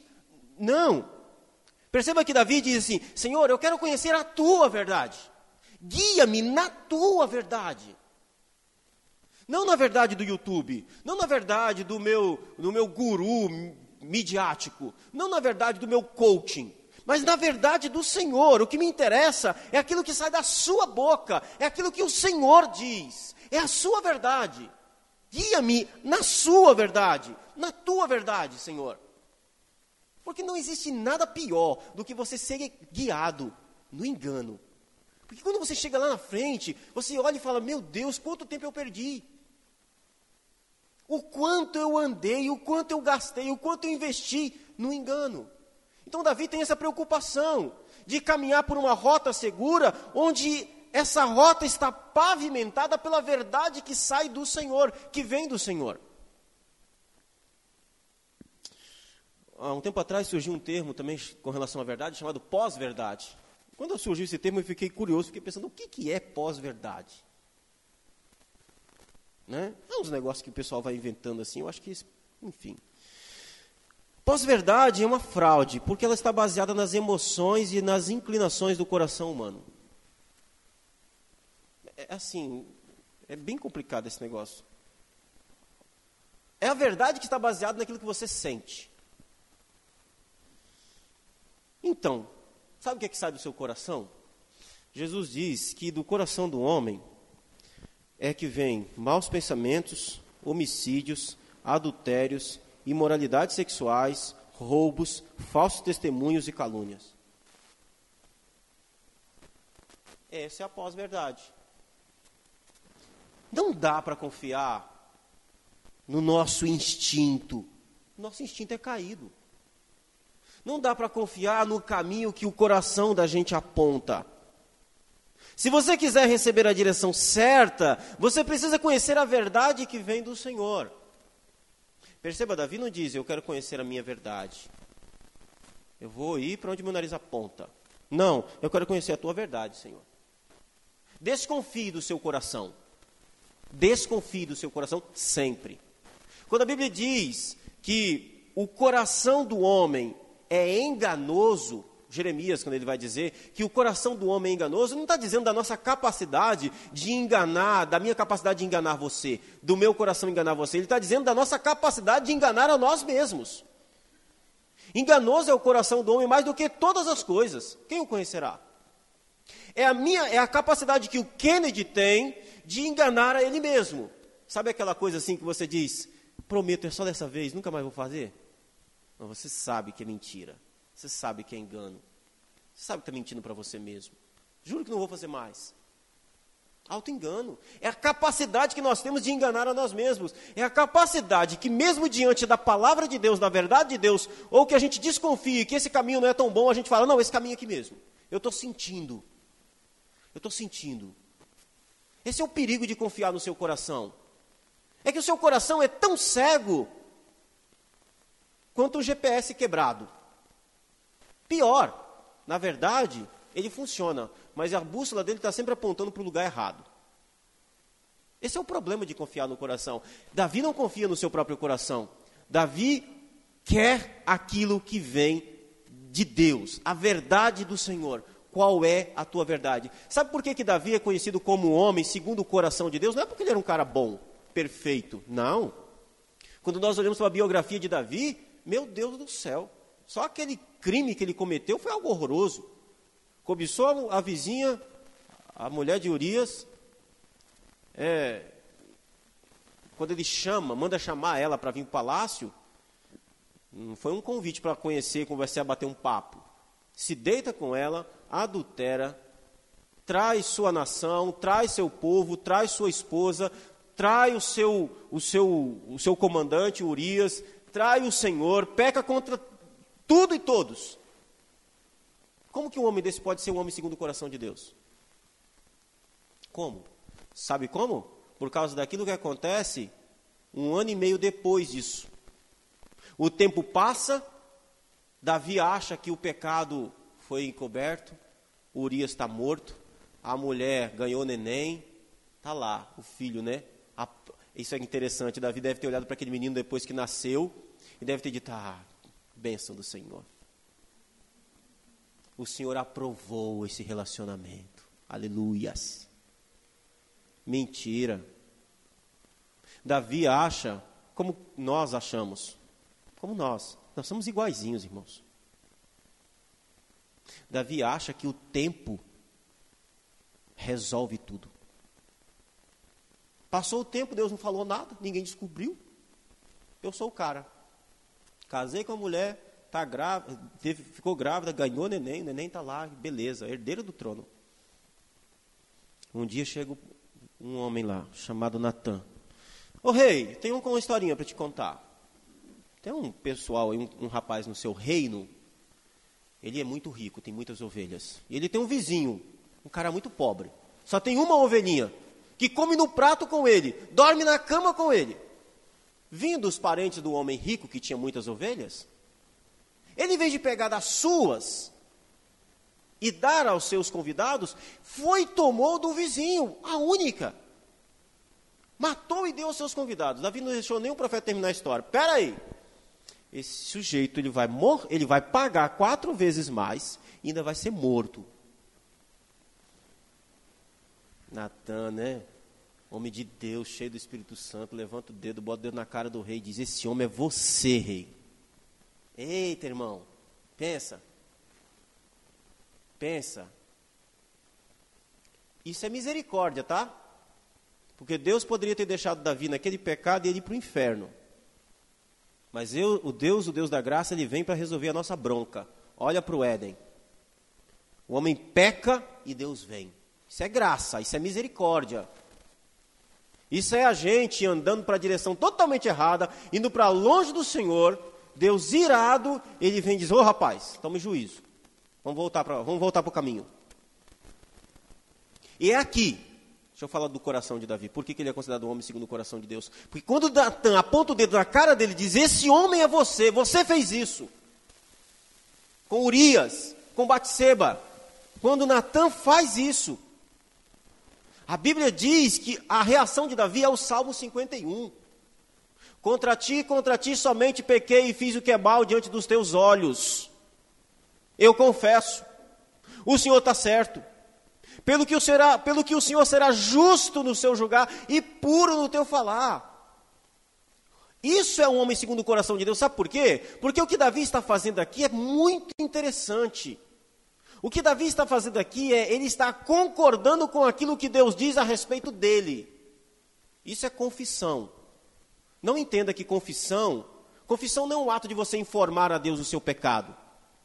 Não. Perceba que Davi diz assim: Senhor, eu quero conhecer a tua verdade. Guia-me na tua verdade. Não na verdade do YouTube, não na verdade do meu, do meu guru midiático, não na verdade do meu coaching, mas na verdade do Senhor. O que me interessa é aquilo que sai da sua boca, é aquilo que o Senhor diz, é a sua verdade. Guia-me na sua verdade, na tua verdade, Senhor. Porque não existe nada pior do que você ser guiado no engano. Porque quando você chega lá na frente, você olha e fala: Meu Deus, quanto tempo eu perdi o quanto eu andei, o quanto eu gastei, o quanto eu investi no engano. Então Davi tem essa preocupação de caminhar por uma rota segura, onde essa rota está pavimentada pela verdade que sai do Senhor, que vem do Senhor. Há um tempo atrás surgiu um termo também com relação à verdade, chamado pós-verdade. Quando surgiu esse termo, eu fiquei curioso, fiquei pensando, o que, que é pós-verdade? Né? É uns negócios que o pessoal vai inventando assim, eu acho que, enfim. Pós-verdade é uma fraude, porque ela está baseada nas emoções e nas inclinações do coração humano. É assim, é bem complicado esse negócio. É a verdade que está baseada naquilo que você sente. Então, sabe o que, é que sai do seu coração? Jesus diz que do coração do homem é que vem maus pensamentos, homicídios, adultérios, imoralidades sexuais, roubos, falsos testemunhos e calúnias. Essa é a pós-verdade. Não dá para confiar no nosso instinto. Nosso instinto é caído. Não dá para confiar no caminho que o coração da gente aponta. Se você quiser receber a direção certa, você precisa conhecer a verdade que vem do Senhor. Perceba, Davi não diz, eu quero conhecer a minha verdade. Eu vou ir para onde meu nariz aponta. Não, eu quero conhecer a tua verdade, Senhor. Desconfie do seu coração. Desconfie do seu coração sempre. Quando a Bíblia diz que o coração do homem é enganoso, Jeremias, quando ele vai dizer que o coração do homem é enganoso, não está dizendo da nossa capacidade de enganar, da minha capacidade de enganar você, do meu coração enganar você. Ele está dizendo da nossa capacidade de enganar a nós mesmos. Enganoso é o coração do homem mais do que todas as coisas. Quem o conhecerá? É a minha, é a capacidade que o Kennedy tem de enganar a ele mesmo. Sabe aquela coisa assim que você diz: prometo, é só dessa vez, nunca mais vou fazer? Mas você sabe que é mentira. Você sabe que é engano. Você sabe que está mentindo para você mesmo. Juro que não vou fazer mais. Auto-engano. É a capacidade que nós temos de enganar a nós mesmos. É a capacidade que, mesmo diante da palavra de Deus, da verdade de Deus, ou que a gente desconfie que esse caminho não é tão bom, a gente fala: não, esse caminho aqui mesmo. Eu estou sentindo. Eu estou sentindo. Esse é o perigo de confiar no seu coração. É que o seu coração é tão cego quanto um GPS quebrado. Pior, na verdade, ele funciona, mas a bússola dele está sempre apontando para o lugar errado. Esse é o problema de confiar no coração. Davi não confia no seu próprio coração. Davi quer aquilo que vem de Deus, a verdade do Senhor. Qual é a tua verdade? Sabe por que, que Davi é conhecido como homem segundo o coração de Deus? Não é porque ele era um cara bom, perfeito. Não. Quando nós olhamos para a biografia de Davi, meu Deus do céu, só aquele crime que ele cometeu foi algo horroroso. Cobiçou a vizinha, a mulher de Urias. É, quando ele chama, manda chamar ela para vir para o palácio, não foi um convite para conhecer, conversar, bater um papo. Se deita com ela, adultera, traz sua nação, traz seu povo, traz sua esposa, trai o seu, o seu, o seu comandante Urias, trai o Senhor, peca contra tudo e todos. Como que um homem desse pode ser um homem segundo o coração de Deus? Como? Sabe como? Por causa daquilo que acontece um ano e meio depois disso. O tempo passa, Davi acha que o pecado foi encoberto, Urias está morto, a mulher ganhou neném, está lá, o filho, né? Isso é interessante, Davi deve ter olhado para aquele menino depois que nasceu e deve ter dito, ah, bênção do Senhor. O Senhor aprovou esse relacionamento. Aleluias. Mentira. Davi acha como nós achamos. Como nós. Nós somos iguaizinhos, irmãos. Davi acha que o tempo resolve tudo. Passou o tempo, Deus não falou nada, ninguém descobriu. Eu sou o cara. Casei com a mulher, tá grávida, ficou grávida, ganhou neném, o neném está lá, beleza, herdeiro do trono. Um dia chega um homem lá, chamado Natan. Ô rei, tem uma historinha para te contar. Tem um pessoal, um, um rapaz no seu reino, ele é muito rico, tem muitas ovelhas. E ele tem um vizinho, um cara muito pobre. Só tem uma ovelhinha, que come no prato com ele, dorme na cama com ele vindo os parentes do homem rico que tinha muitas ovelhas, ele, em vez de pegar das suas e dar aos seus convidados, foi e tomou do vizinho, a única. Matou e deu aos seus convidados. Davi não deixou o profeta terminar a história. Espera aí. Esse sujeito ele vai mor ele vai pagar quatro vezes mais e ainda vai ser morto. Natan, né? Homem de Deus, cheio do Espírito Santo, levanta o dedo, bota o dedo na cara do rei e diz: Esse homem é você, rei. Eita, irmão, pensa. Pensa. Isso é misericórdia, tá? Porque Deus poderia ter deixado Davi naquele pecado e ele ir para o inferno. Mas eu, o Deus, o Deus da graça, ele vem para resolver a nossa bronca. Olha para o Éden. O homem peca e Deus vem. Isso é graça, isso é misericórdia. Isso é a gente andando para a direção totalmente errada, indo para longe do Senhor. Deus irado, ele vem e diz: Ô oh, rapaz, tome juízo. Vamos voltar para o caminho. E é aqui Deixa eu falar do coração de Davi. Por que, que ele é considerado um homem segundo o coração de Deus? Porque quando Natan aponta o dedo na cara dele e diz: Esse homem é você, você fez isso. Com Urias, com Batseba. Quando Natan faz isso, a Bíblia diz que a reação de Davi é o Salmo 51. Contra ti, contra ti somente pequei e fiz o que é mal diante dos teus olhos. Eu confesso. O Senhor está certo pelo que, o será, pelo que o Senhor será justo no seu julgar e puro no teu falar. Isso é um homem segundo o coração de Deus, sabe por quê? Porque o que Davi está fazendo aqui é muito interessante. O que Davi está fazendo aqui é, ele está concordando com aquilo que Deus diz a respeito dele. Isso é confissão. Não entenda que confissão, confissão não é um ato de você informar a Deus o seu pecado.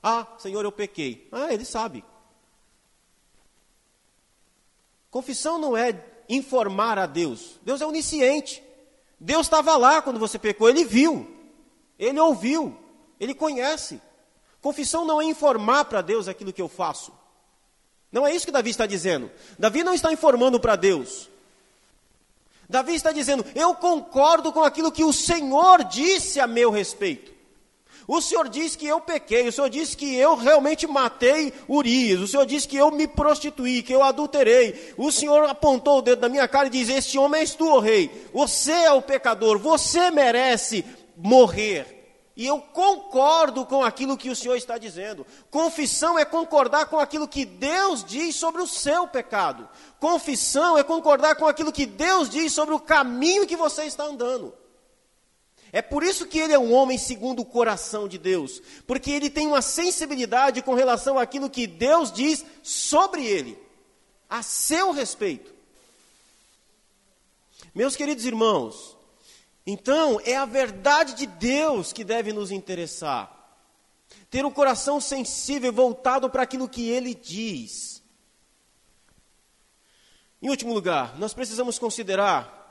Ah, Senhor, eu pequei. Ah, ele sabe. Confissão não é informar a Deus. Deus é onisciente. Deus estava lá quando você pecou, ele viu, ele ouviu, ele conhece. Confissão não é informar para Deus aquilo que eu faço. Não é isso que Davi está dizendo. Davi não está informando para Deus. Davi está dizendo: Eu concordo com aquilo que o Senhor disse a meu respeito. O Senhor diz que eu pequei, o Senhor diz que eu realmente matei Urias, o Senhor diz que eu me prostituí, que eu adulterei. O Senhor apontou o dedo na minha cara e diz: Este homem és tu, rei. Você é o pecador, você merece morrer. E eu concordo com aquilo que o Senhor está dizendo. Confissão é concordar com aquilo que Deus diz sobre o seu pecado. Confissão é concordar com aquilo que Deus diz sobre o caminho que você está andando. É por isso que ele é um homem segundo o coração de Deus, porque ele tem uma sensibilidade com relação àquilo que Deus diz sobre ele, a seu respeito. Meus queridos irmãos, então é a verdade de Deus que deve nos interessar. Ter um coração sensível voltado para aquilo que ele diz. Em último lugar, nós precisamos considerar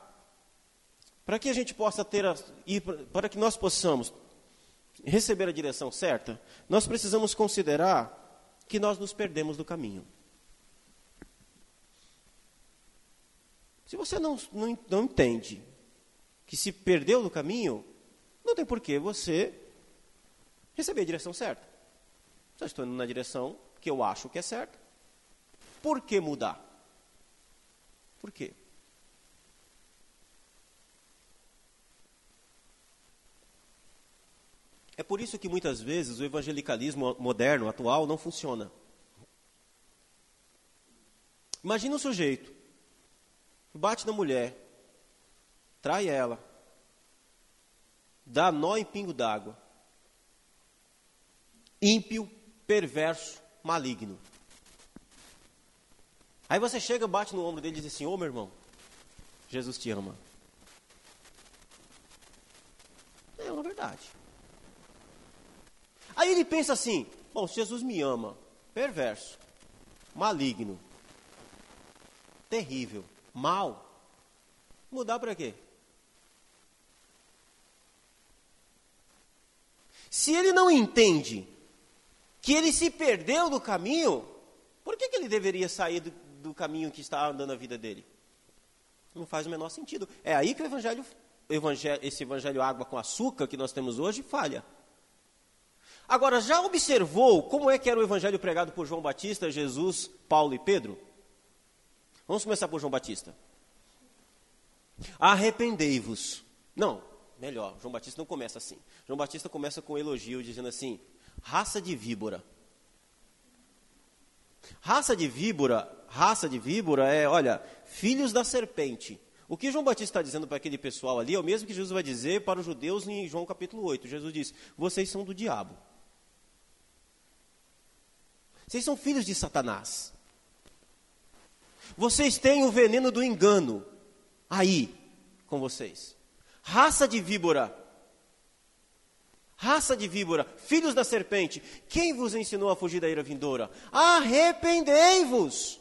para que a gente possa ter, a, para que nós possamos receber a direção certa, nós precisamos considerar que nós nos perdemos do caminho. Se você não, não, não entende que se perdeu do caminho, não tem por que você receber a direção certa. Só estou indo na direção que eu acho que é certa. Por que mudar? Por quê? É por isso que muitas vezes o evangelicalismo moderno, atual, não funciona. Imagina um sujeito, bate na mulher, trai ela, dá nó em pingo d'água, ímpio, perverso, maligno. Aí você chega, bate no ombro dele e diz assim: Ô oh, meu irmão, Jesus te ama. É uma verdade. Aí ele pensa assim: bom, se Jesus me ama, perverso, maligno, terrível, mal, mudar para quê? Se ele não entende que ele se perdeu do caminho, por que, que ele deveria sair do, do caminho que está andando a vida dele? Não faz o menor sentido. É aí que o evangelho, evangelho, esse evangelho água com açúcar que nós temos hoje falha. Agora, já observou como é que era o evangelho pregado por João Batista, Jesus, Paulo e Pedro? Vamos começar por João Batista. Arrependei-vos. Não, melhor, João Batista não começa assim. João Batista começa com um elogio, dizendo assim: raça de víbora. Raça de víbora, raça de víbora é, olha, filhos da serpente. O que João Batista está dizendo para aquele pessoal ali é o mesmo que Jesus vai dizer para os judeus em João capítulo 8. Jesus diz: Vocês são do diabo. Vocês são filhos de Satanás. Vocês têm o veneno do engano aí com vocês. Raça de víbora. Raça de víbora, filhos da serpente, quem vos ensinou a fugir da ira vindoura? Arrependei-vos.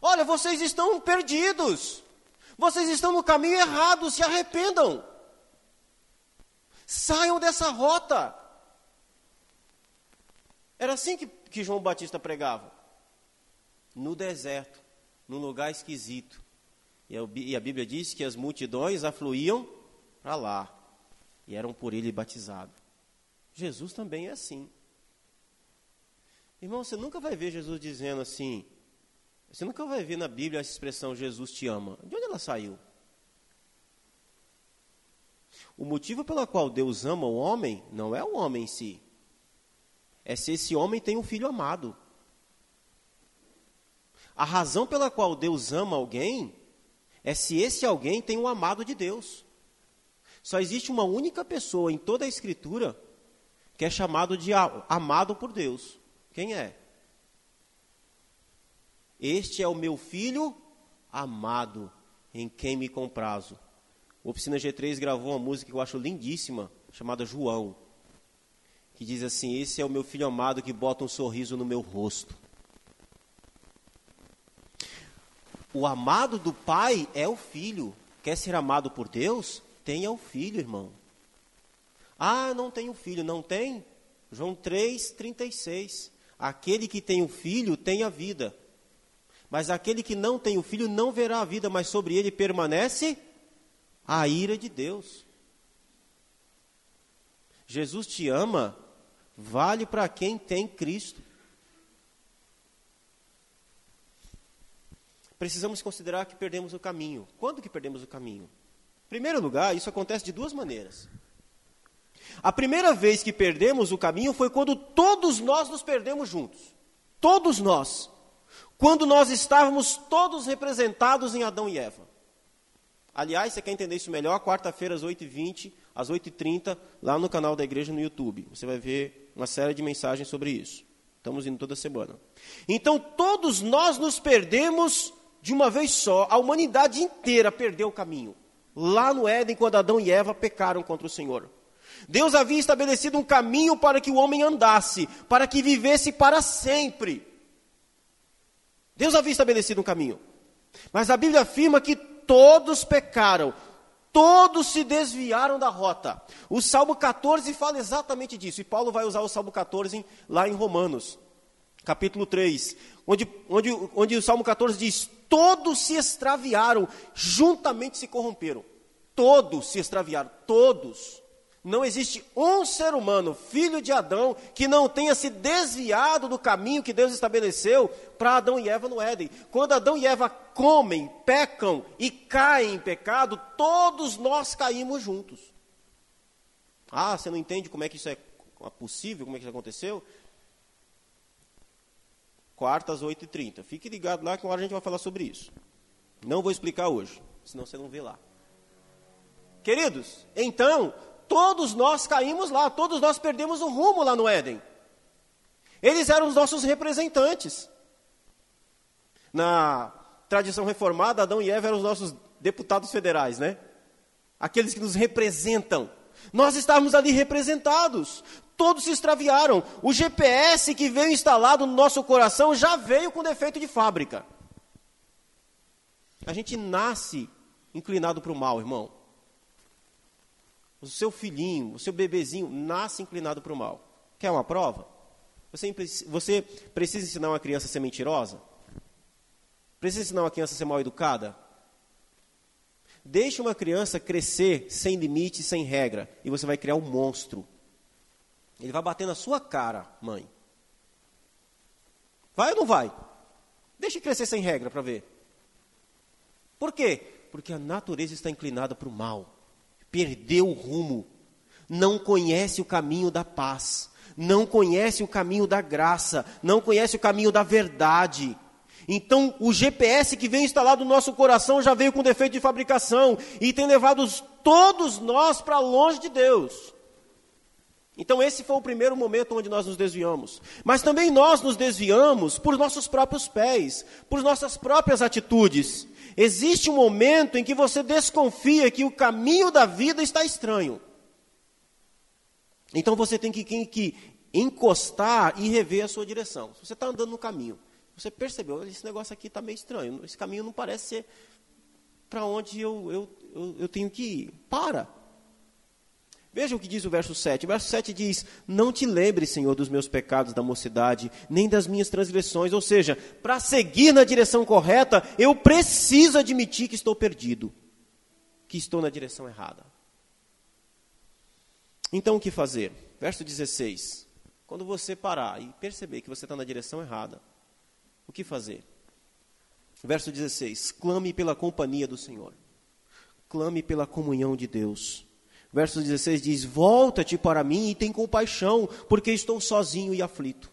Olha, vocês estão perdidos. Vocês estão no caminho errado, se arrependam. Saiam dessa rota. Era assim que, que João Batista pregava. No deserto, num lugar esquisito. E a, Bíblia diz que as multidões afluíam para lá. E eram por ele batizados. Jesus também é assim. Irmão, você nunca vai ver Jesus dizendo assim. Você nunca vai ver na Bíblia essa expressão Jesus te ama. De onde ela saiu? O motivo pelo qual Deus ama o homem não é o homem em si. É se esse homem tem um filho amado. A razão pela qual Deus ama alguém é se esse alguém tem um amado de Deus. Só existe uma única pessoa em toda a Escritura que é chamado de amado por Deus. Quem é? Este é o meu filho amado, em quem me comprazo. O Oficina G3 gravou uma música que eu acho lindíssima, chamada João, que diz assim: Esse é o meu filho amado que bota um sorriso no meu rosto. O amado do pai é o filho. Quer ser amado por Deus? Tenha o filho, irmão. Ah, não tenho filho. Não tem? João 3, 36. Aquele que tem o filho tem a vida. Mas aquele que não tem o filho não verá a vida, mas sobre ele permanece a ira de Deus. Jesus te ama, vale para quem tem Cristo. Precisamos considerar que perdemos o caminho. Quando que perdemos o caminho? Em primeiro lugar, isso acontece de duas maneiras. A primeira vez que perdemos o caminho foi quando todos nós nos perdemos juntos. Todos nós quando nós estávamos todos representados em Adão e Eva. Aliás, você quer entender isso melhor? Quarta-feira, às 8h20, às 8h30, lá no canal da igreja no YouTube. Você vai ver uma série de mensagens sobre isso. Estamos indo toda semana. Então, todos nós nos perdemos de uma vez só. A humanidade inteira perdeu o caminho. Lá no Éden, quando Adão e Eva pecaram contra o Senhor. Deus havia estabelecido um caminho para que o homem andasse, para que vivesse para sempre. Deus havia estabelecido um caminho. Mas a Bíblia afirma que todos pecaram, todos se desviaram da rota. O Salmo 14 fala exatamente disso, e Paulo vai usar o Salmo 14 lá em Romanos, capítulo 3, onde, onde, onde o Salmo 14 diz: Todos se extraviaram, juntamente se corromperam. Todos se extraviaram, todos. Não existe um ser humano, filho de Adão, que não tenha se desviado do caminho que Deus estabeleceu para Adão e Eva no Éden. Quando Adão e Eva comem, pecam e caem em pecado, todos nós caímos juntos. Ah, você não entende como é que isso é possível, como é que isso aconteceu? Quartas, 8h30. Fique ligado lá que uma hora a gente vai falar sobre isso. Não vou explicar hoje, senão você não vê lá. Queridos, então, todos nós caímos lá, todos nós perdemos o rumo lá no Éden. Eles eram os nossos representantes. Na tradição reformada, Adão e Eva eram os nossos deputados federais, né? Aqueles que nos representam. Nós estávamos ali representados. Todos se extraviaram. O GPS que veio instalado no nosso coração já veio com defeito de fábrica. A gente nasce inclinado para o mal, irmão o seu filhinho, o seu bebezinho nasce inclinado para o mal. Quer uma prova? Você, você precisa ensinar uma criança a ser mentirosa? Precisa ensinar uma criança a ser mal educada? Deixe uma criança crescer sem limite, sem regra, e você vai criar um monstro. Ele vai bater na sua cara, mãe. Vai ou não vai? Deixe crescer sem regra para ver. Por quê? Porque a natureza está inclinada para o mal perdeu o rumo, não conhece o caminho da paz, não conhece o caminho da graça, não conhece o caminho da verdade. Então, o GPS que vem instalado no nosso coração já veio com defeito de fabricação e tem levado todos nós para longe de Deus. Então, esse foi o primeiro momento onde nós nos desviamos. Mas também nós nos desviamos por nossos próprios pés, por nossas próprias atitudes. Existe um momento em que você desconfia que o caminho da vida está estranho. Então você tem que, que encostar e rever a sua direção. Se você está andando no caminho, você percebeu, esse negócio aqui está meio estranho, esse caminho não parece ser para onde eu, eu, eu, eu tenho que ir. Para. Veja o que diz o verso 7. O verso 7 diz: Não te lembre, Senhor, dos meus pecados da mocidade, nem das minhas transgressões. Ou seja, para seguir na direção correta, eu preciso admitir que estou perdido, que estou na direção errada. Então o que fazer? Verso 16. Quando você parar e perceber que você está na direção errada, o que fazer? Verso 16: Clame pela companhia do Senhor, clame pela comunhão de Deus. Verso 16 diz: Volta-te para mim e tem compaixão, porque estou sozinho e aflito.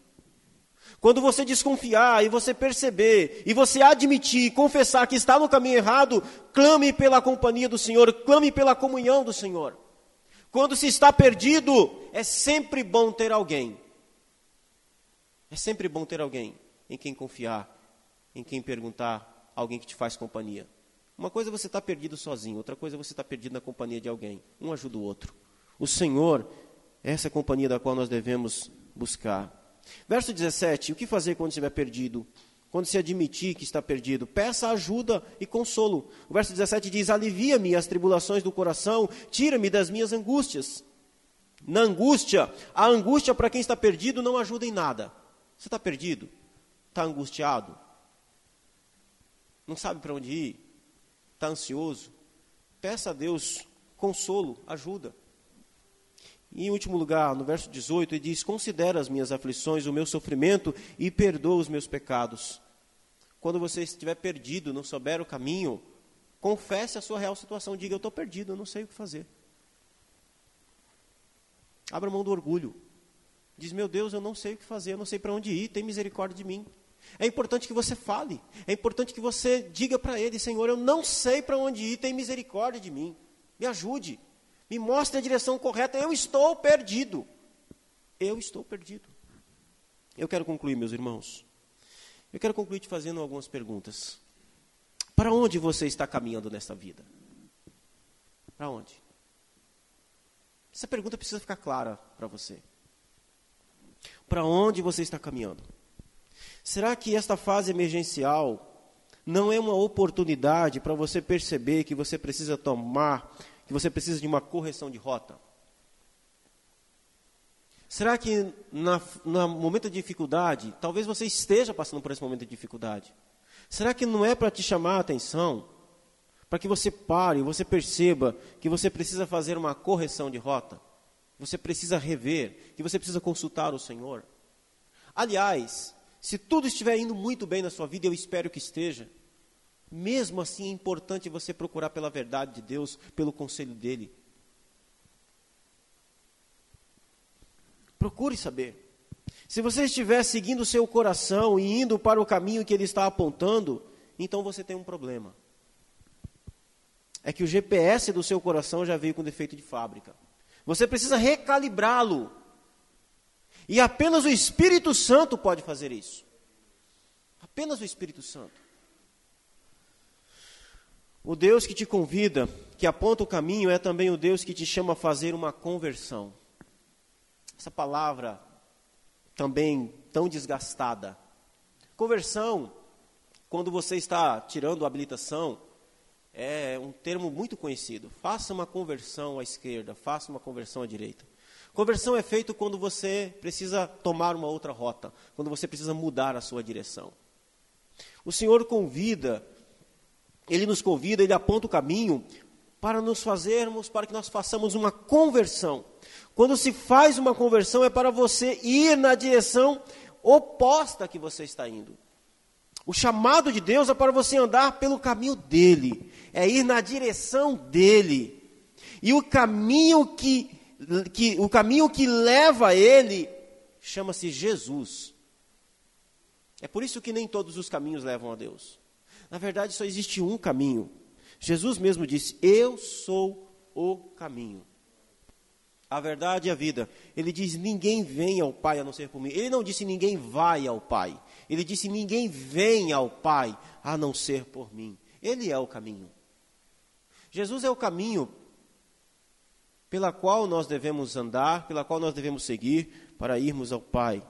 Quando você desconfiar e você perceber, e você admitir, confessar que está no caminho errado, clame pela companhia do Senhor, clame pela comunhão do Senhor. Quando se está perdido, é sempre bom ter alguém. É sempre bom ter alguém em quem confiar, em quem perguntar, alguém que te faz companhia. Uma coisa é você estar tá perdido sozinho, outra coisa é você estar tá perdido na companhia de alguém. Um ajuda o outro. O Senhor, essa é a companhia da qual nós devemos buscar. Verso 17: O que fazer quando estiver perdido? Quando se admitir que está perdido, peça ajuda e consolo. O verso 17 diz: Alivia-me as tribulações do coração, tira-me das minhas angústias. Na angústia, a angústia para quem está perdido não ajuda em nada. Você está perdido? Está angustiado? Não sabe para onde ir? Está ansioso, peça a Deus consolo, ajuda. E em último lugar, no verso 18, ele diz: Considera as minhas aflições, o meu sofrimento e perdoa os meus pecados. Quando você estiver perdido, não souber o caminho, confesse a sua real situação. Diga: Eu estou perdido, eu não sei o que fazer. Abra mão do orgulho. Diz: Meu Deus, eu não sei o que fazer, eu não sei para onde ir, tem misericórdia de mim. É importante que você fale. É importante que você diga para ele: Senhor, eu não sei para onde ir, tem misericórdia de mim. Me ajude. Me mostre a direção correta. Eu estou perdido. Eu estou perdido. Eu quero concluir, meus irmãos. Eu quero concluir te fazendo algumas perguntas. Para onde você está caminhando nesta vida? Para onde? Essa pergunta precisa ficar clara para você. Para onde você está caminhando? Será que esta fase emergencial não é uma oportunidade para você perceber que você precisa tomar, que você precisa de uma correção de rota? Será que no momento de dificuldade, talvez você esteja passando por esse momento de dificuldade? Será que não é para te chamar a atenção? Para que você pare, você perceba que você precisa fazer uma correção de rota? Você precisa rever, que você precisa consultar o Senhor? Aliás, se tudo estiver indo muito bem na sua vida, eu espero que esteja. Mesmo assim, é importante você procurar pela verdade de Deus, pelo conselho dele. Procure saber. Se você estiver seguindo o seu coração e indo para o caminho que ele está apontando, então você tem um problema. É que o GPS do seu coração já veio com defeito de fábrica. Você precisa recalibrá-lo. E apenas o Espírito Santo pode fazer isso. Apenas o Espírito Santo. O Deus que te convida, que aponta o caminho, é também o Deus que te chama a fazer uma conversão. Essa palavra também tão desgastada. Conversão, quando você está tirando a habilitação, é um termo muito conhecido. Faça uma conversão à esquerda, faça uma conversão à direita. Conversão é feito quando você precisa tomar uma outra rota, quando você precisa mudar a sua direção. O Senhor convida, Ele nos convida, Ele aponta o caminho para nos fazermos, para que nós façamos uma conversão. Quando se faz uma conversão é para você ir na direção oposta que você está indo. O chamado de Deus é para você andar pelo caminho dele, é ir na direção dele. E o caminho que que o caminho que leva a ele chama-se Jesus. É por isso que nem todos os caminhos levam a Deus. Na verdade, só existe um caminho. Jesus mesmo disse: Eu sou o caminho. A verdade e a vida. Ele diz: Ninguém vem ao Pai a não ser por mim. Ele não disse: Ninguém vai ao Pai. Ele disse: Ninguém vem ao Pai a não ser por mim. Ele é o caminho. Jesus é o caminho pela qual nós devemos andar, pela qual nós devemos seguir para irmos ao Pai.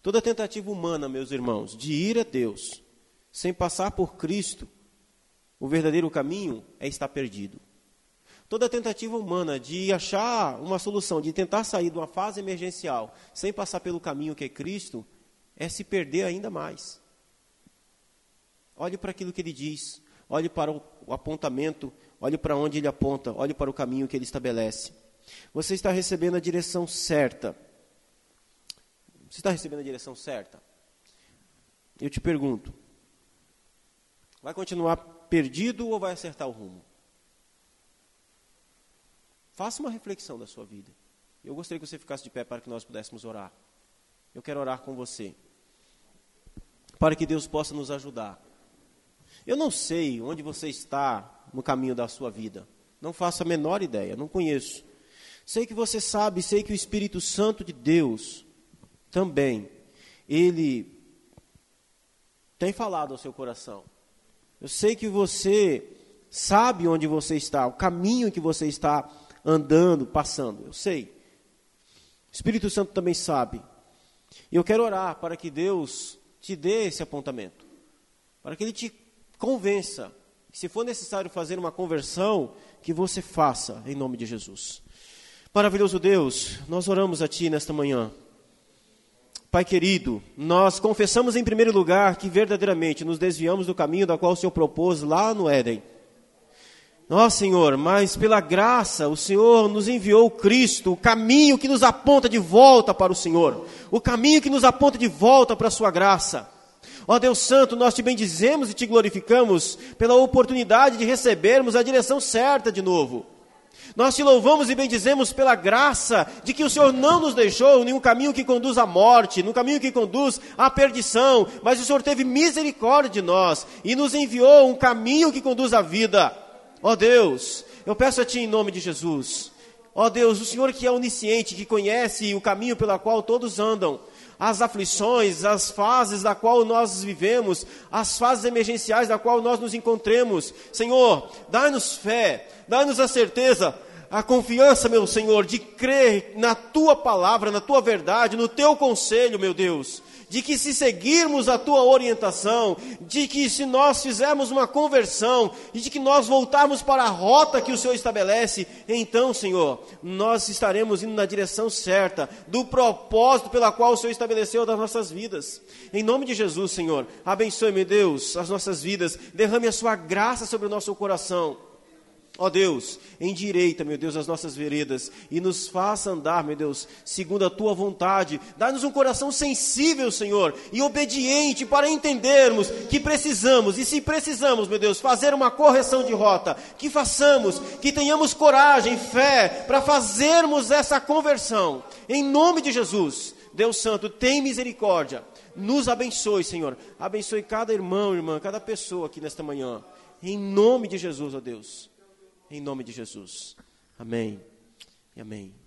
Toda tentativa humana, meus irmãos, de ir a Deus sem passar por Cristo, o verdadeiro caminho é estar perdido. Toda tentativa humana de achar uma solução, de tentar sair de uma fase emergencial sem passar pelo caminho que é Cristo, é se perder ainda mais. Olhe para aquilo que ele diz, olhe para o apontamento, olhe para onde ele aponta, olhe para o caminho que ele estabelece. Você está recebendo a direção certa. Você está recebendo a direção certa? Eu te pergunto: vai continuar perdido ou vai acertar o rumo? Faça uma reflexão da sua vida. Eu gostaria que você ficasse de pé para que nós pudéssemos orar. Eu quero orar com você. Para que Deus possa nos ajudar. Eu não sei onde você está no caminho da sua vida. Não faço a menor ideia, não conheço. Sei que você sabe, sei que o Espírito Santo de Deus também, ele tem falado ao seu coração. Eu sei que você sabe onde você está, o caminho que você está andando, passando. Eu sei. O Espírito Santo também sabe. E eu quero orar para que Deus te dê esse apontamento. Para que Ele te convença. Se for necessário fazer uma conversão, que você faça, em nome de Jesus. Maravilhoso Deus, nós oramos a Ti nesta manhã. Pai querido, nós confessamos em primeiro lugar que verdadeiramente nos desviamos do caminho da qual o Senhor propôs lá no Éden. Nós, Senhor, mas pela graça, o Senhor nos enviou Cristo, o caminho que nos aponta de volta para o Senhor, o caminho que nos aponta de volta para a Sua graça. Ó Deus Santo, nós te bendizemos e te glorificamos pela oportunidade de recebermos a direção certa de novo. Nós te louvamos e bendizemos pela graça de que o Senhor não nos deixou em um caminho que conduz à morte, no caminho que conduz à perdição, mas o Senhor teve misericórdia de nós e nos enviou um caminho que conduz à vida. Ó Deus, eu peço a Ti em nome de Jesus. Ó Deus, o Senhor que é onisciente, que conhece o caminho pela qual todos andam, as aflições, as fases da qual nós vivemos, as fases emergenciais da qual nós nos encontremos. Senhor, dá-nos fé, dá-nos a certeza, a confiança, meu Senhor, de crer na tua palavra, na tua verdade, no teu conselho, meu Deus de que se seguirmos a tua orientação, de que se nós fizermos uma conversão e de que nós voltarmos para a rota que o Senhor estabelece, então, Senhor, nós estaremos indo na direção certa do propósito pela qual o Senhor estabeleceu das nossas vidas. Em nome de Jesus, Senhor, abençoe, meu Deus, as nossas vidas, derrame a sua graça sobre o nosso coração. Ó Deus, endireita, meu Deus, as nossas veredas e nos faça andar, meu Deus, segundo a tua vontade. Dá-nos um coração sensível, Senhor, e obediente para entendermos que precisamos, e se precisamos, meu Deus, fazer uma correção de rota, que façamos, que tenhamos coragem, fé para fazermos essa conversão. Em nome de Jesus, Deus Santo, tem misericórdia. Nos abençoe, Senhor. Abençoe cada irmão, irmã, cada pessoa aqui nesta manhã. Em nome de Jesus, ó Deus. Em nome de Jesus. Amém e amém.